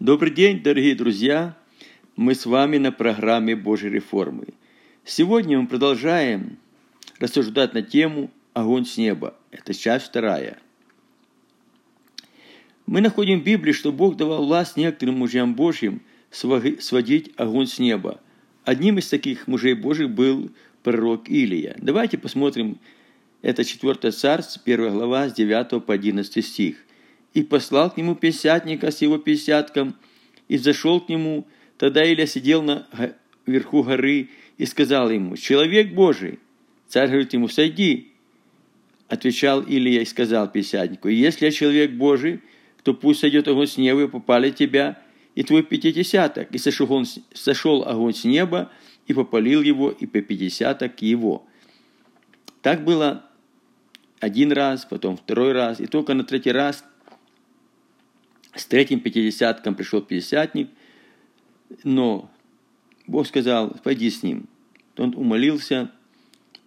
Добрый день, дорогие друзья! Мы с вами на программе Божьей реформы. Сегодня мы продолжаем рассуждать на тему «Огонь с неба». Это часть вторая. Мы находим в Библии, что Бог давал власть некоторым мужьям Божьим сводить огонь с неба. Одним из таких мужей Божьих был пророк Илия. Давайте посмотрим это 4 царств, 1 глава, с 9 по 11 стих. «И послал к нему пятидесятника с его пятидесятком, и зашел к нему. Тогда Илия сидел на верху горы и сказал ему, «Человек Божий!» Царь говорит ему, «Сойди!» Отвечал Илия и сказал пятидесятнику, «Если я человек Божий, то пусть сойдет огонь с неба и попали тебя, и твой пятидесяток». И сошел, он, сошел огонь с неба, и попалил его, и по пятидесяток его. Так было один раз, потом второй раз, и только на третий раз с третьим пятидесятком пришел пятидесятник, но Бог сказал, пойди с ним. Он умолился,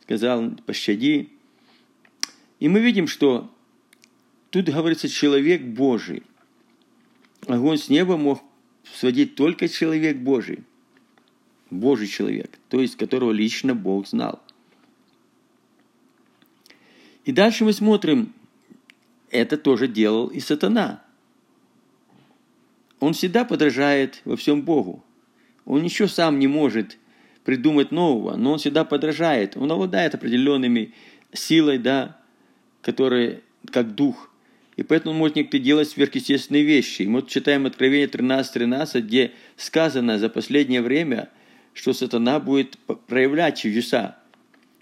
сказал, пощади. И мы видим, что тут говорится человек Божий. Огонь с неба мог сводить только человек Божий. Божий человек, то есть которого лично Бог знал. И дальше мы смотрим, это тоже делал и сатана. Он всегда подражает во всем Богу. Он ничего сам не может придумать нового, но он всегда подражает. Он обладает определенными силой, да, которые как дух. И поэтому он может некоторые делать сверхъестественные вещи. И мы читаем Откровение 13.13, 13, где сказано за последнее время, что сатана будет проявлять чудеса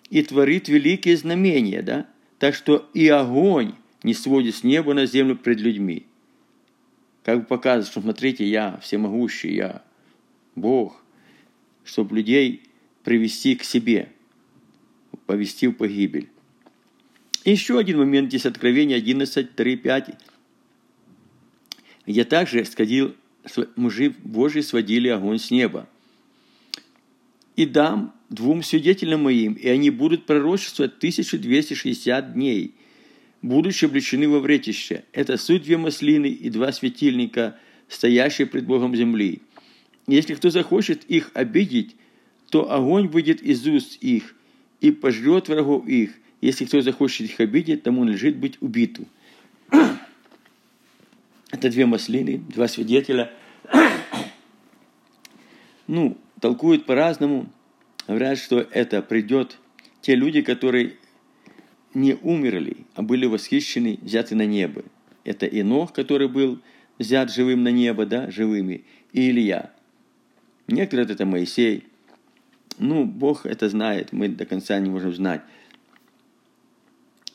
и творит великие знамения, да? Так что и огонь не сводит с неба на землю пред людьми. Как бы показывает, что смотрите, я всемогущий, я Бог, чтобы людей привести к себе, повести в погибель. Еще один момент здесь Откровение 11, 3, 5. Я также сходил, мужи Божьи сводили огонь с неба. И дам двум свидетелям моим, и они будут пророчествовать 1260 дней, будучи облечены во вретище. Это суть две маслины и два светильника, стоящие пред Богом земли. Если кто захочет их обидеть, то огонь выйдет из уст их и пожрет врагов их. Если кто захочет их обидеть, тому надлежит быть убиту. Это две маслины, два свидетеля. Ну, толкуют по-разному. Говорят, что это придет те люди, которые не умерли, а были восхищены, взяты на небо. Это Инох, который был взят живым на небо, да, живыми, и Илья. Некоторые это Моисей. Ну, Бог это знает, мы до конца не можем знать.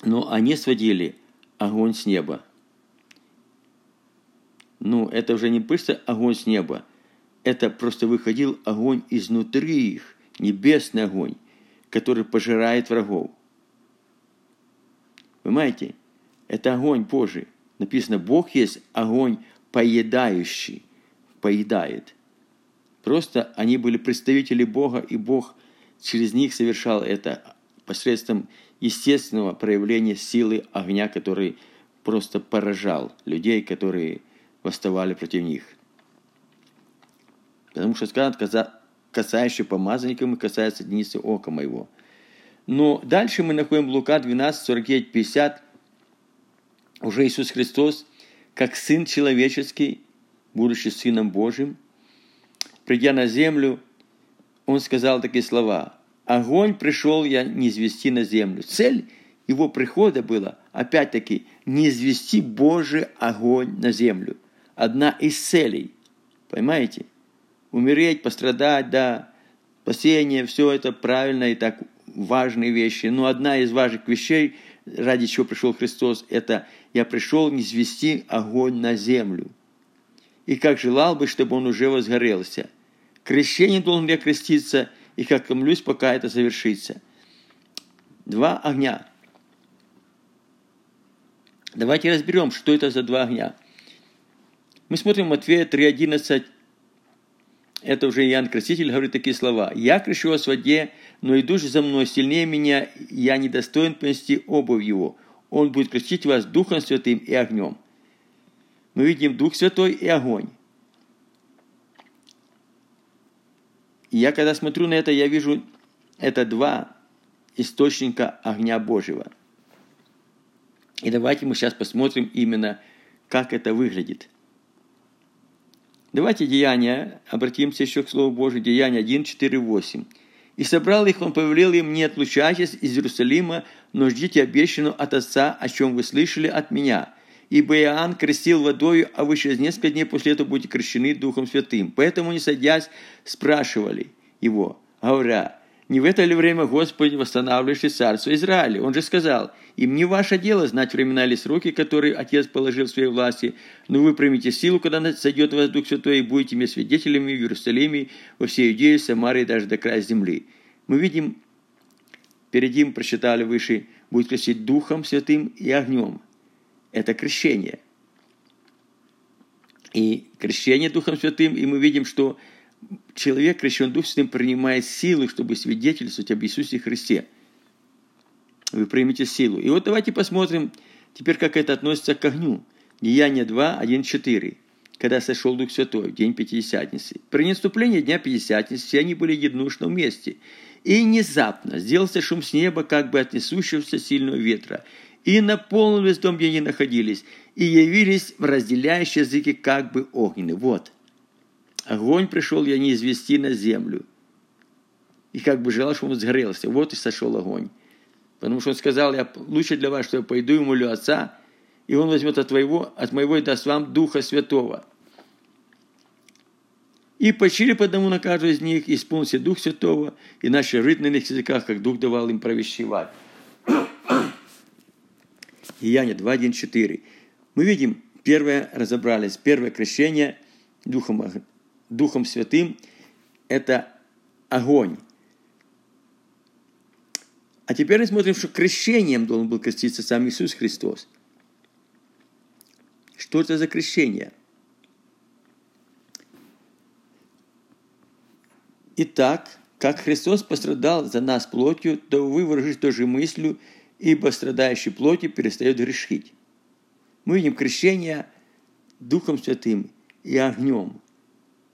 Но они сводили огонь с неба. Ну, это уже не просто огонь с неба, это просто выходил огонь изнутри их, небесный огонь, который пожирает врагов. Понимаете? Это огонь Божий. Написано, Бог есть огонь поедающий, поедает. Просто они были представители Бога, и Бог через них совершал это посредством естественного проявления силы огня, который просто поражал людей, которые восставали против них. Потому что сказано, касающий помазанником и касается деницы ока моего. Но дальше мы находим Лука 12, 49, 50. Уже Иисус Христос, как Сын Человеческий, будучи Сыном Божьим, придя на землю, Он сказал такие слова. «Огонь пришел я не извести на землю». Цель его прихода была, опять-таки, не извести Божий огонь на землю. Одна из целей. Понимаете? умереть, пострадать, да, спасение, все это правильно и так важные вещи. Но одна из важных вещей, ради чего пришел Христос, это «я пришел не звести огонь на землю». И как желал бы, чтобы он уже возгорелся. Крещение должен я креститься, и как комлюсь, пока это завершится. Два огня. Давайте разберем, что это за два огня. Мы смотрим Матфея 3.11 это уже Иоанн Креститель говорит такие слова. «Я крещу вас в воде, но идущий за мной сильнее меня, я недостоин понести обувь его. Он будет крестить вас Духом Святым и огнем». Мы видим Дух Святой и огонь. И я, когда смотрю на это, я вижу это два источника огня Божьего. И давайте мы сейчас посмотрим именно, как это выглядит – Давайте Деяния, обратимся еще к Слову Божию, Деяния 1, 4, 8. «И собрал их, он повелел им, не отлучайтесь из Иерусалима, но ждите обещанного от Отца, о чем вы слышали от меня. Ибо Иоанн крестил водою, а вы через несколько дней после этого будете крещены Духом Святым. Поэтому, не садясь, спрашивали его, говоря, не в это ли время Господь восстанавливающий царство Израиля? Он же сказал, им не ваше дело знать времена или сроки, которые Отец положил в своей власти, но вы примите силу, когда сойдет вас Дух Святой, и будете мне свидетелями в Иерусалиме, во всей Иудее, Самарии, даже до края земли. Мы видим, перед ним прочитали выше, будет крестить Духом Святым и огнем. Это крещение. И крещение Духом Святым, и мы видим, что человек, крещен Дух Святым, принимает силы, чтобы свидетельствовать об Иисусе Христе. Вы примете силу. И вот давайте посмотрим теперь, как это относится к огню. Деяние 2, 1, 4. Когда сошел Дух Святой в день Пятидесятницы. При наступлении Дня Пятидесятницы все они были единушно вместе. И внезапно сделался шум с неба, как бы от несущегося сильного ветра. И наполнил весь дом, где они находились. И явились в разделяющие языки, как бы огненные. Вот – Огонь пришел я не извести на землю. И как бы желал, чтобы он сгорелся. Вот и сошел огонь. Потому что он сказал, я лучше для вас, что я пойду и молю Отца, и он возьмет от, твоего, от моего и даст вам Духа Святого. И почили по одному на каждого из них, исполнился Дух Святого, и начали рыть на их языках, как Дух давал им провещевать. Деяние 2.1.4. Мы видим, первое разобрались, первое крещение Духом Духом Святым – это огонь. А теперь мы смотрим, что крещением должен был креститься сам Иисус Христос. Что это за крещение? Итак, как Христос пострадал за нас плотью, то вы выражите тоже мыслью, ибо страдающий плотью перестает грешить. Мы видим крещение Духом Святым и огнем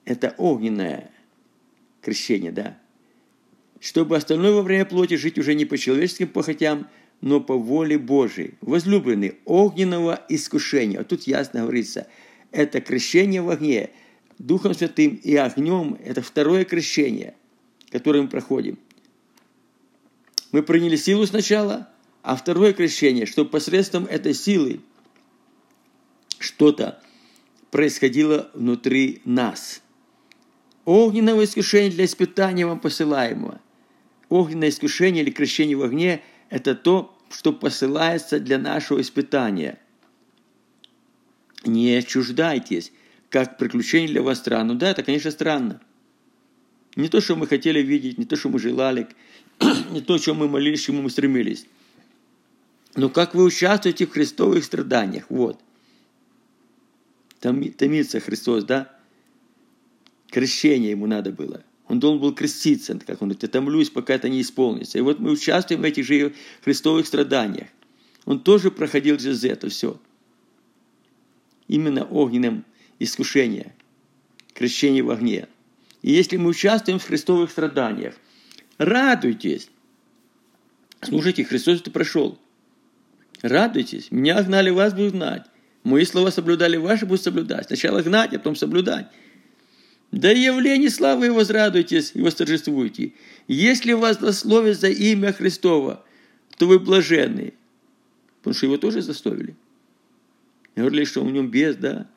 это огненное крещение, да. Чтобы остальное во время плоти жить уже не по человеческим похотям, но по воле Божией. Возлюбленный, огненного искушения. Вот тут ясно говорится, это крещение в огне, Духом Святым и огнем, это второе крещение, которое мы проходим. Мы приняли силу сначала, а второе крещение, чтобы посредством этой силы что-то происходило внутри нас – огненного искушения для испытания вам посылаемого. Огненное искушение или крещение в огне – это то, что посылается для нашего испытания. Не чуждайтесь, как приключение для вас странно. Да, это, конечно, странно. Не то, что мы хотели видеть, не то, что мы желали, не то, чем мы молились, чему мы стремились. Но как вы участвуете в христовых страданиях, вот. Томится Христос, да? Крещение ему надо было. Он должен был креститься, как он говорит, я томлюсь, пока это не исполнится. И вот мы участвуем в этих же христовых страданиях. Он тоже проходил через это все. Именно огненным искушением, крещение в огне. И если мы участвуем в христовых страданиях, радуйтесь. Слушайте, Христос это прошел. Радуйтесь. Меня гнали, вас будут гнать. Мои слова соблюдали, ваши будут соблюдать. Сначала гнать, а потом соблюдать. Да явление славы возрадуйтесь и восторжествуйте. Если вас дословят за имя Христова, то вы блаженны. Потому что его тоже засловили. Говорили, что в нем без, да.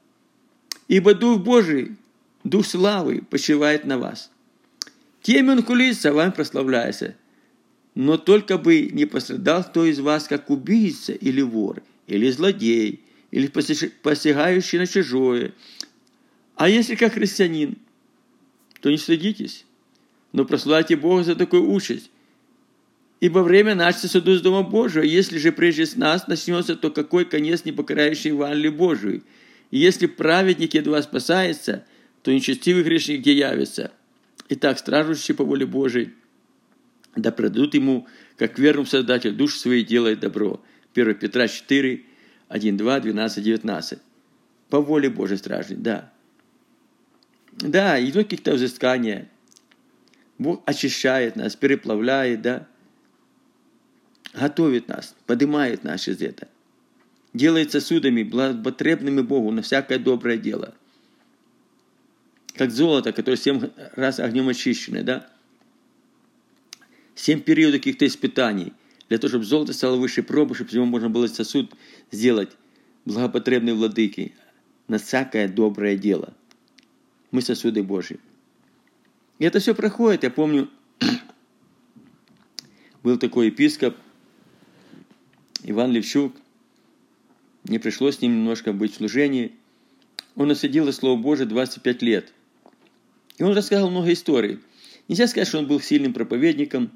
Ибо Дух Божий, Дух славы почивает на вас. Тем он хулится, вам прославляется. Но только бы не пострадал кто из вас, как убийца или вор, или злодей, или посягающий на чужое, а если как христианин, то не стыдитесь, но прославьте Бога за такую участь. Ибо время начаться суду с Дома Божия. Если же прежде с нас начнется, то какой конец не покарающий Евангелие Божию? И если праведник едва спасается, то нечестивый грешник где явится? Итак, стражущий по воле Божией, да предадут ему, как верным Создатель душ своей делает добро. 1 Петра 4, 1, 2, 12, 19. По воле Божьей стражник, да. Да, идут какие-то взыскания. Бог очищает нас, переплавляет, да, готовит нас, поднимает нас из этого. Делает сосудами, потребными Богу на всякое доброе дело. Как золото, которое семь раз огнем очищено, да? Семь периодов каких-то испытаний. Для того, чтобы золото стало выше пробы, чтобы из него можно было сосуд сделать благопотребные владыки на всякое доброе дело. Мы сосуды Божьи. И это все проходит. Я помню, был такой епископ Иван Левчук. Мне пришлось с ним немножко быть в служении. Он насадил Слово Божие 25 лет. И он рассказывал много историй. Нельзя сказать, что он был сильным проповедником,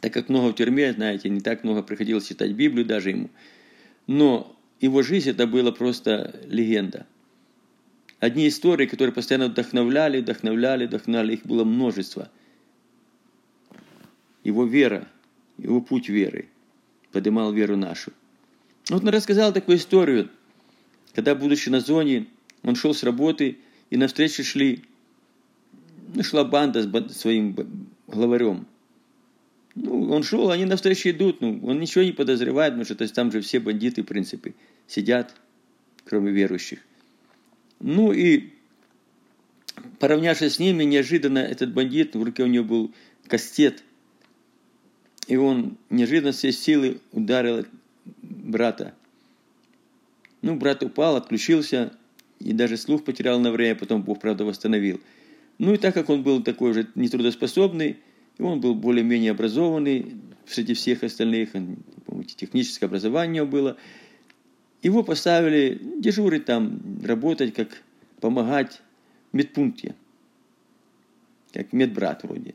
так как много в тюрьме, знаете, не так много приходилось читать Библию даже ему. Но его жизнь это была просто легенда – одни истории, которые постоянно вдохновляли, вдохновляли, вдохновляли, их было множество. Его вера, его путь веры поднимал веру нашу. Вот он рассказал такую историю, когда, будучи на зоне, он шел с работы, и навстречу шли, ну, шла банда с своим главарем. Ну, он шел, они навстречу идут, ну, он ничего не подозревает, потому что то есть, там же все бандиты, в принципе, сидят, кроме верующих. Ну и поравнявшись с ними, неожиданно этот бандит, в руке у него был кастет, и он неожиданно все силы ударил брата. Ну, брат упал, отключился, и даже слух потерял на время, потом Бог, правда, восстановил. Ну и так как он был такой уже нетрудоспособный, и он был более-менее образованный среди всех остальных, помните, техническое образование было – его поставили дежурить там, работать, как помогать в медпункте. Как медбрат вроде.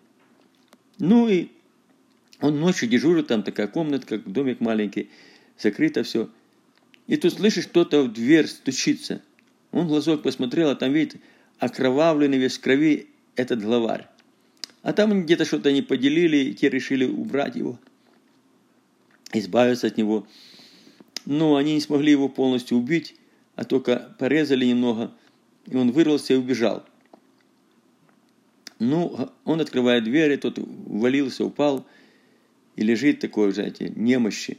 Ну и он ночью дежурит, там такая комната, как домик маленький, закрыто все. И тут слышишь, кто-то в дверь стучится. Он глазок посмотрел, а там видит окровавленный весь в крови этот главарь. А там где-то что-то они поделили, и те решили убрать его, избавиться от него но они не смогли его полностью убить, а только порезали немного, и он вырвался и убежал. Ну, он открывает дверь, и тот валился, упал, и лежит такой, знаете, немощи.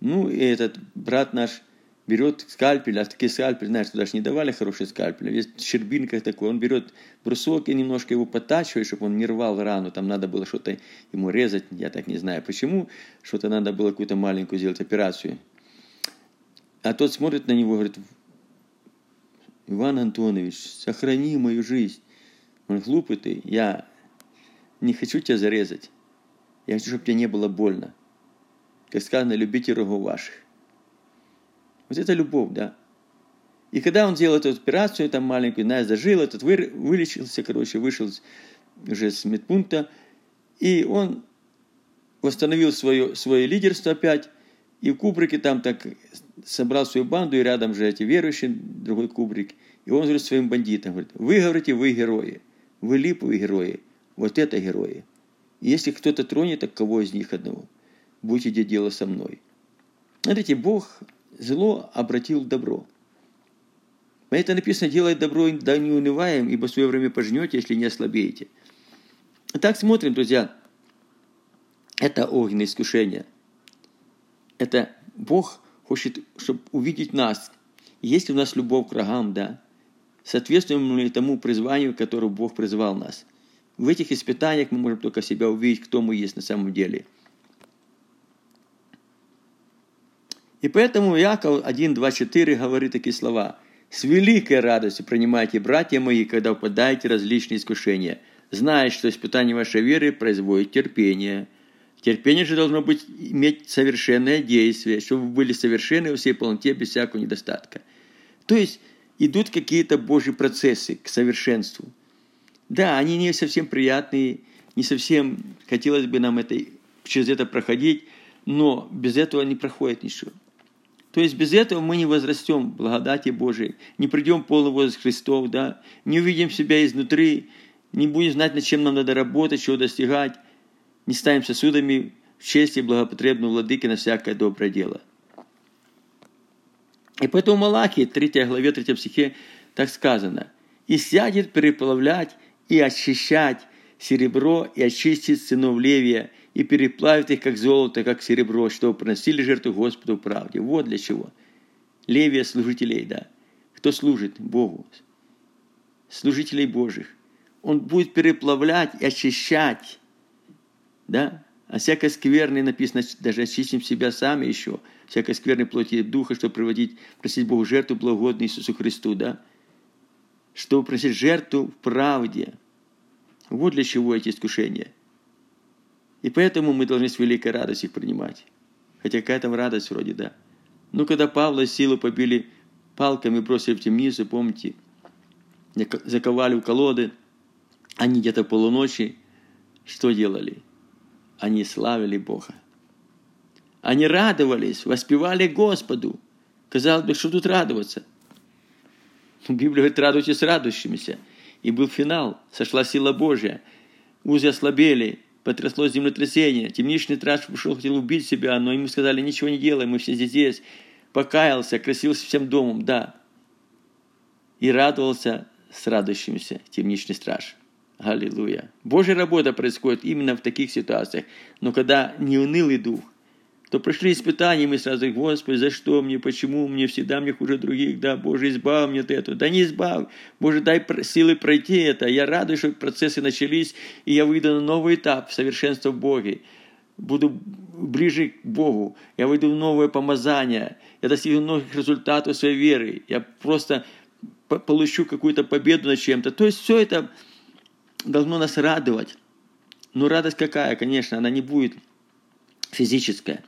Ну, и этот брат наш берет скальпель, а такие скальпели, знаешь, туда же не давали хороший скальпель, есть щербинка такой, он берет брусок и немножко его подтачивает, чтобы он не рвал рану, там надо было что-то ему резать, я так не знаю почему, что-то надо было какую-то маленькую сделать операцию, а тот смотрит на него и говорит, Иван Антонович, сохрани мою жизнь. Он глупый ты, я не хочу тебя зарезать. Я хочу, чтобы тебе не было больно. Как сказано, любите врагов ваших. Вот это любовь, да. И когда он сделал эту операцию, там маленькую, знаешь, зажил, этот вы, вылечился, короче, вышел уже с медпункта, и он восстановил свое, свое лидерство опять, и в кубрике там так собрал свою банду, и рядом же эти верующие, другой кубрик. И он говорит своим бандитам, говорит, вы говорите, вы герои, вы липовые герои, вот это герои. И если кто-то тронет так кого из них одного, будете дело со мной. Смотрите, Бог зло обратил в добро. Это написано, делай добро, да не унываем, ибо в свое время пожнете, если не ослабеете. Так смотрим, друзья. Это огненное искушение. Это Бог хочет, чтобы увидеть нас. Есть ли у нас любовь к врагам, да? Соответствуем ли тому призванию, которое Бог призвал нас? В этих испытаниях мы можем только себя увидеть, кто мы есть на самом деле. И поэтому Яков 1, 2, 4 говорит такие слова. «С великой радостью принимайте, братья мои, когда упадаете различные искушения, зная, что испытание вашей веры производит терпение. Терпение же должно быть, иметь совершенное действие, чтобы вы были совершенны во всей полноте, без всякого недостатка. То есть идут какие-то Божьи процессы к совершенству. Да, они не совсем приятные, не совсем хотелось бы нам это, через это проходить, но без этого не проходит ничего. То есть без этого мы не возрастем в благодати Божией, не придем в полный возраст Христов, да, не увидим себя изнутри, не будем знать, над чем нам надо работать, чего достигать, не станем сосудами в честь и благопотребную владыки на всякое доброе дело. И поэтому Малахии, 3 главе, 3 стихе, так сказано. «И сядет переплавлять и очищать серебро и очистит сынов Левия, и переплавит их, как золото, как серебро, чтобы приносили жертву Господу правде. Вот для чего. Левия служителей, да. Кто служит Богу? Служителей Божьих. Он будет переплавлять и очищать, да, а всякой скверной написано, даже очистим себя сами еще, всякой скверной плоти духа, чтобы проводить, просить Богу жертву благодную Иисусу Христу, да? Чтобы просить жертву в правде. Вот для чего эти искушения. И поэтому мы должны с великой радостью их принимать. Хотя какая там радость вроде, да. Ну, когда Павла силу побили палками, бросили в темницу, помните, заковали в колоды, они где-то полуночи что делали? Они славили Бога. Они радовались, воспевали Господу. Казалось бы, что тут радоваться? Библия говорит, радуйтесь радующимися. И был финал, сошла сила Божья. Узы ослабели, потрясло землетрясение. Темничный страж пришел, хотел убить себя, но ему сказали, ничего не делай, мы все здесь. Покаялся, красился всем домом, да. И радовался с радующимся темничный страж. Аллилуйя. Божья работа происходит именно в таких ситуациях. Но когда не унылый дух, то пришли испытания, мы сразу, Господи, за что мне, почему мне, всегда мне хуже других, да, Боже, избавь мне от этого. Да не избавь, Боже, дай силы пройти это. Я радуюсь, что процессы начались, и я выйду на новый этап совершенства в Боге. Буду ближе к Богу, я выйду в новое помазание, я достигну многих результатов своей веры, я просто получу какую-то победу над чем-то. То есть все это должно нас радовать. Но радость какая, конечно, она не будет физическая,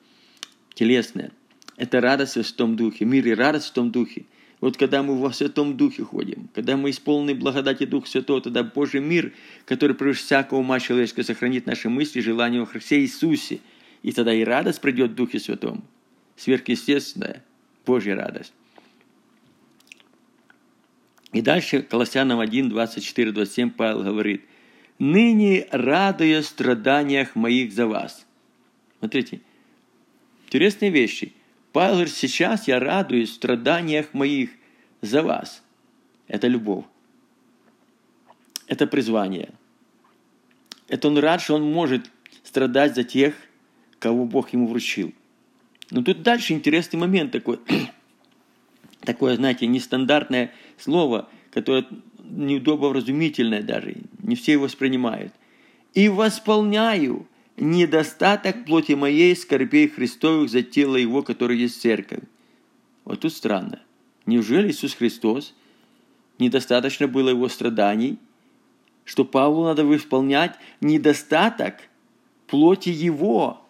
телесная. Это радость в Святом Духе, мир и радость в том Духе. Вот когда мы во Святом Духе ходим, когда мы исполнены благодати Духа Святого, тогда Божий мир, который превыше всякого ума человеческого, сохранит наши мысли, желания во Христе Иисусе. И тогда и радость придет в Духе Святом. Сверхъестественная Божья радость. И дальше Колоссянам 1, 24, 27 Павел говорит, «Ныне радуя страданиях моих за вас». Смотрите, интересные вещи. Павел говорит, сейчас я радуюсь страданиях моих за вас. Это любовь. Это призвание. Это он рад, что он может страдать за тех, кого Бог ему вручил. Но тут дальше интересный момент такой – такое, знаете, нестандартное слово, которое неудобно разумительное даже, не все его воспринимают. «И восполняю недостаток плоти моей скорбей Христовых за тело Его, которое есть церковь». Вот тут странно. Неужели Иисус Христос недостаточно было Его страданий, что Павлу надо восполнять недостаток плоти Его,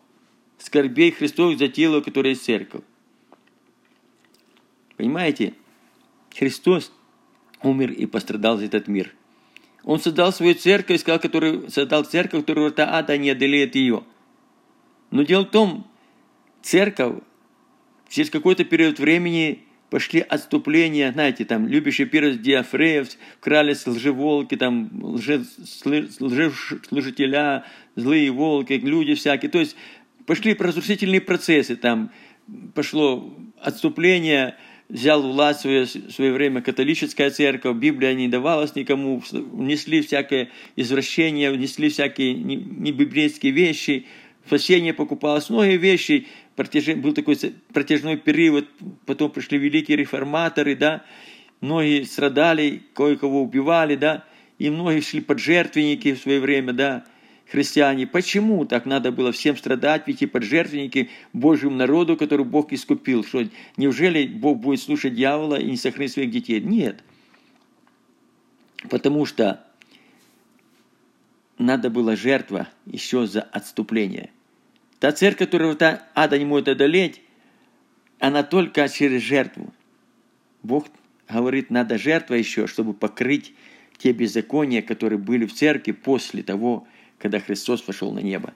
скорбей Христовых за тело, которое есть церковь? Понимаете? Христос умер и пострадал за этот мир. Он создал свою церковь, сказал, который создал церковь, которая врата ада не одолеет ее. Но дело в том, церковь через какой-то период времени пошли отступления, знаете, там, любящий первый Диафреев, крались лжеволки, там, лже, лжеслужителя, злые волки, люди всякие. То есть пошли разрушительные процессы, там, пошло отступление, взял власть в свое, в свое время католическая церковь, Библия не давалась никому, внесли всякое извращение, внесли всякие небиблейские вещи, спасение покупалось, многие вещи, был такой протяжной период, потом пришли великие реформаторы, да, многие страдали, кое-кого убивали, да, и многие шли под жертвенники в свое время, да, христиане, почему так надо было всем страдать, ведь и поджертвенники Божьему народу, который Бог искупил? Что, неужели Бог будет слушать дьявола и не сохранить своих детей? Нет. Потому что надо была жертва еще за отступление. Та церковь, которую ада не может одолеть, она только через жертву. Бог говорит, надо жертва еще, чтобы покрыть те беззакония, которые были в церкви после того, когда Христос вошел на небо.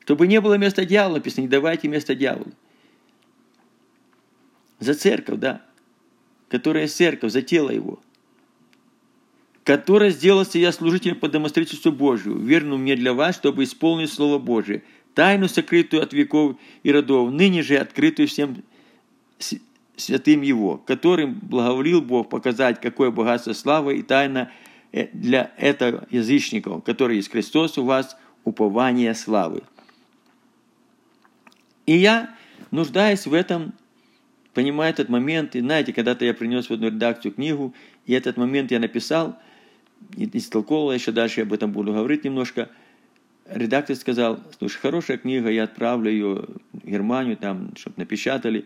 Чтобы не было места дьявола, написано, не давайте место дьяволу. За церковь, да, которая церковь, за тело его, которая сделала себя служителем по домостроительству Божию, верну мне для вас, чтобы исполнить Слово Божие, тайну, сокрытую от веков и родов, ныне же открытую всем святым Его, которым благоволил Бог показать, какое богатство славы и тайна для этого язычников, который есть Христос у вас, упование славы. И я, нуждаясь в этом, понимаю этот момент, и знаете, когда-то я принес в одну редакцию книгу, и этот момент я написал, и истолковал еще дальше, об этом буду говорить немножко – редактор сказал, слушай, хорошая книга, я отправлю ее в Германию, там, чтобы напечатали.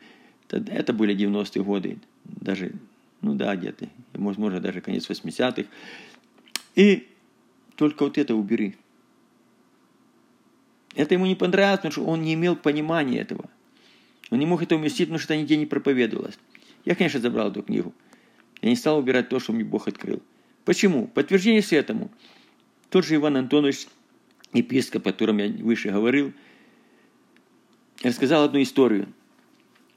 Это были 90-е годы, даже, ну да, где-то, возможно, даже конец 80-х. И только вот это убери. Это ему не понравилось, потому что он не имел понимания этого. Он не мог это уместить, потому что это нигде не проповедовалось. Я, конечно, забрал эту книгу. Я не стал убирать то, что мне Бог открыл. Почему? Подтверждение с этому. Тот же Иван Антонович епископ, о котором я выше говорил, рассказал одну историю.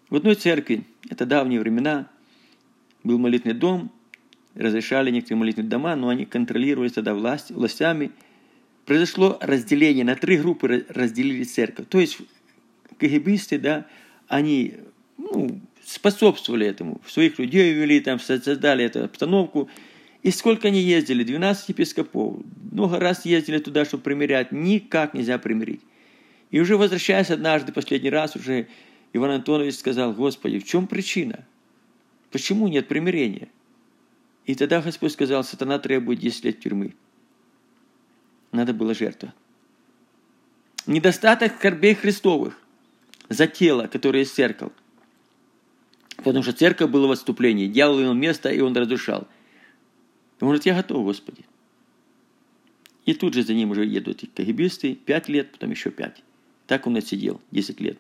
В одной церкви, это давние времена, был молитвенный дом, разрешали некоторые молитвенные дома, но они контролировались тогда власть, властями. Произошло разделение, на три группы разделили церковь. То есть КГБисты, да, они ну, способствовали этому, своих людей ввели, там, создали эту обстановку – и сколько они ездили, 12 епископов, много раз ездили туда, чтобы примирять, никак нельзя примирить. И уже возвращаясь однажды, последний раз, уже Иван Антонович сказал, Господи, в чем причина? Почему нет примирения? И тогда Господь сказал, сатана требует 10 лет тюрьмы. Надо было жертва. Недостаток скорбей Христовых за тело, которое есть церковь. Потому что церковь была в отступлении. Дьявол имел место, и он разрушал – он говорит, я готов, Господи. И тут же за ним уже едут и кагибисты, пять лет, потом еще пять. Так он отсидел, десять лет.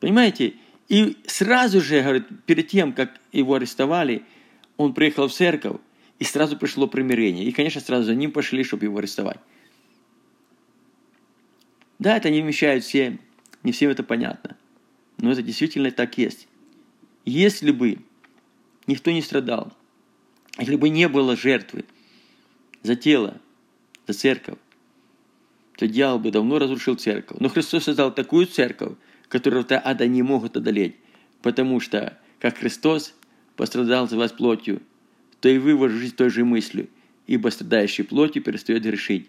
Понимаете? И сразу же, говорит, перед тем, как его арестовали, он приехал в церковь, и сразу пришло примирение. И, конечно, сразу за ним пошли, чтобы его арестовать. Да, это не вмещают все, не всем это понятно. Но это действительно так есть. Если бы никто не страдал, если бы не было жертвы за тело, за церковь, то дьявол бы давно разрушил церковь. Но Христос создал такую церковь, которую ада не могут одолеть, потому что, как Христос пострадал за вас плотью, то и вы вооружитесь той же мыслью, ибо страдающий плотью перестает грешить.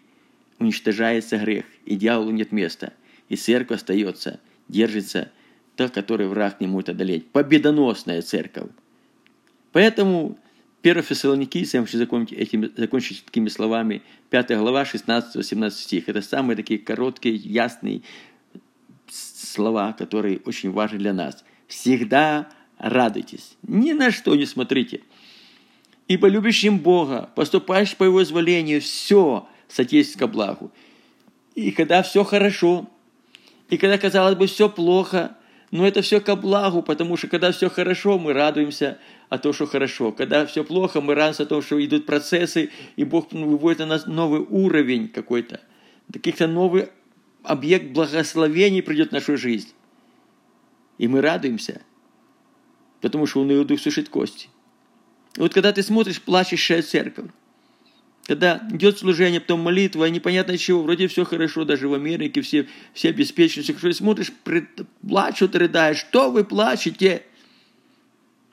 Уничтожается грех, и дьяволу нет места, и церковь остается, держится та, которой враг не может одолеть. Победоносная церковь. Поэтому 1 Фессалоникийцам, хочу закончить, этими, закончить такими словами, 5 глава, 16-18 стих. Это самые такие короткие, ясные слова, которые очень важны для нас. «Всегда радуйтесь, ни на что не смотрите, ибо любящим Бога, поступаешь по Его изволению, все содействует ко благу. И когда все хорошо, и когда, казалось бы, все плохо – но это все ко благу, потому что когда все хорошо, мы радуемся о том, что хорошо. Когда все плохо, мы радуемся о том, что идут процессы, и Бог выводит на нас новый уровень какой-то. Каких-то новый объект благословений придет в нашу жизнь. И мы радуемся, потому что унылый дух сушит кости. И вот когда ты смотришь плачущая церковь, когда идет служение, потом молитва, непонятно чего, вроде все хорошо, даже в Америке все, все обеспечены, все хорошо, и смотришь, плачут, рыдаешь, что вы плачете?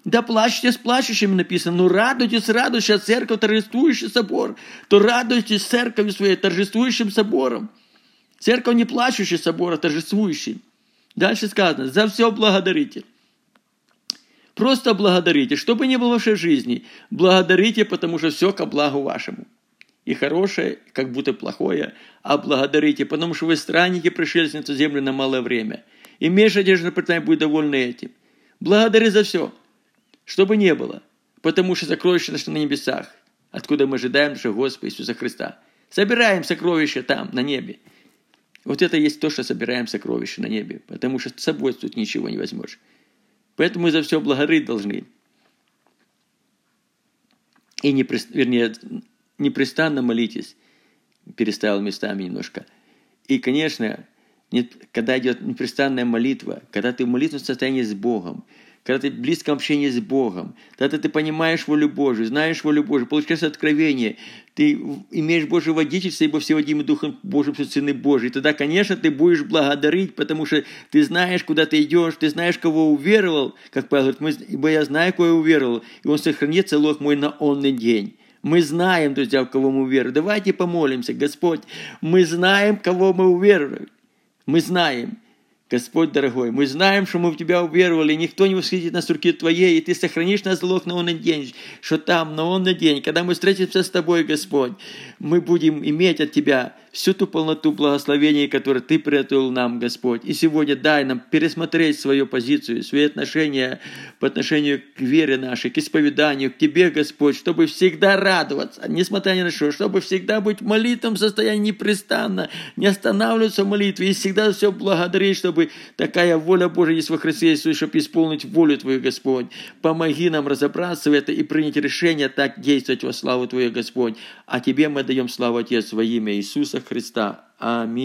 Да плачьте с плачущими написано, но радуйтесь, радуйся, церковь, торжествующий собор, то радуйтесь церковью своей, торжествующим собором. Церковь не плачущий собор, а торжествующий. Дальше сказано, за все благодарите. Просто благодарите, что бы ни было в вашей жизни, благодарите, потому что все ко благу вашему и хорошее, как будто плохое, а благодарите, потому что вы странники, пришельцы на эту землю на малое время. Имеешь одежду на питание, будь довольны этим. Благодари за все, что бы ни было, потому что сокровища наши на небесах, откуда мы ожидаем нашего Господа Иисуса Христа. Собираем сокровища там, на небе. Вот это есть то, что собираем сокровища на небе, потому что с собой тут ничего не возьмешь. Поэтому мы за все благодарить должны. И не, вернее, непрестанно молитесь. Переставил местами немножко. И, конечно, когда идет непрестанная молитва, когда ты в молитвенном состоянии с Богом, когда ты в близком общении с Богом, тогда ты понимаешь волю Божию, знаешь волю Божию, получаешь откровение, ты имеешь Божье водительство, ибо все водимы Духом Божьим Сыны Божьи. Тогда, конечно, ты будешь благодарить, потому что ты знаешь, куда ты идешь, ты знаешь, кого уверовал, как Павел говорит, ибо я знаю, кого я уверовал, и он сохранит целых мой на онный день. Мы знаем, друзья, в кого мы уверовали. Давайте помолимся, Господь. Мы знаем, кого мы уверовали. Мы знаем. Господь дорогой, мы знаем, что мы в Тебя уверовали, никто не восхитит нас руки Твоей, и Ты сохранишь нас залог на он день, что там, на он день, когда мы встретимся с Тобой, Господь, мы будем иметь от Тебя всю ту полноту благословения, которую Ты приготовил нам, Господь. И сегодня дай нам пересмотреть свою позицию, свои отношения по отношению к вере нашей, к исповеданию, к Тебе, Господь, чтобы всегда радоваться, несмотря ни на что, чтобы всегда быть в молитвом состоянии непрестанно, не останавливаться в молитве и всегда все благодарить, чтобы такая воля Божия есть во Христе Иисусе, чтобы исполнить волю Твою, Господь. Помоги нам разобраться в это и принять решение так действовать во славу Твою, Господь. А Тебе мы даем славу, Отец, во имя Иисуса Христа. Аминь.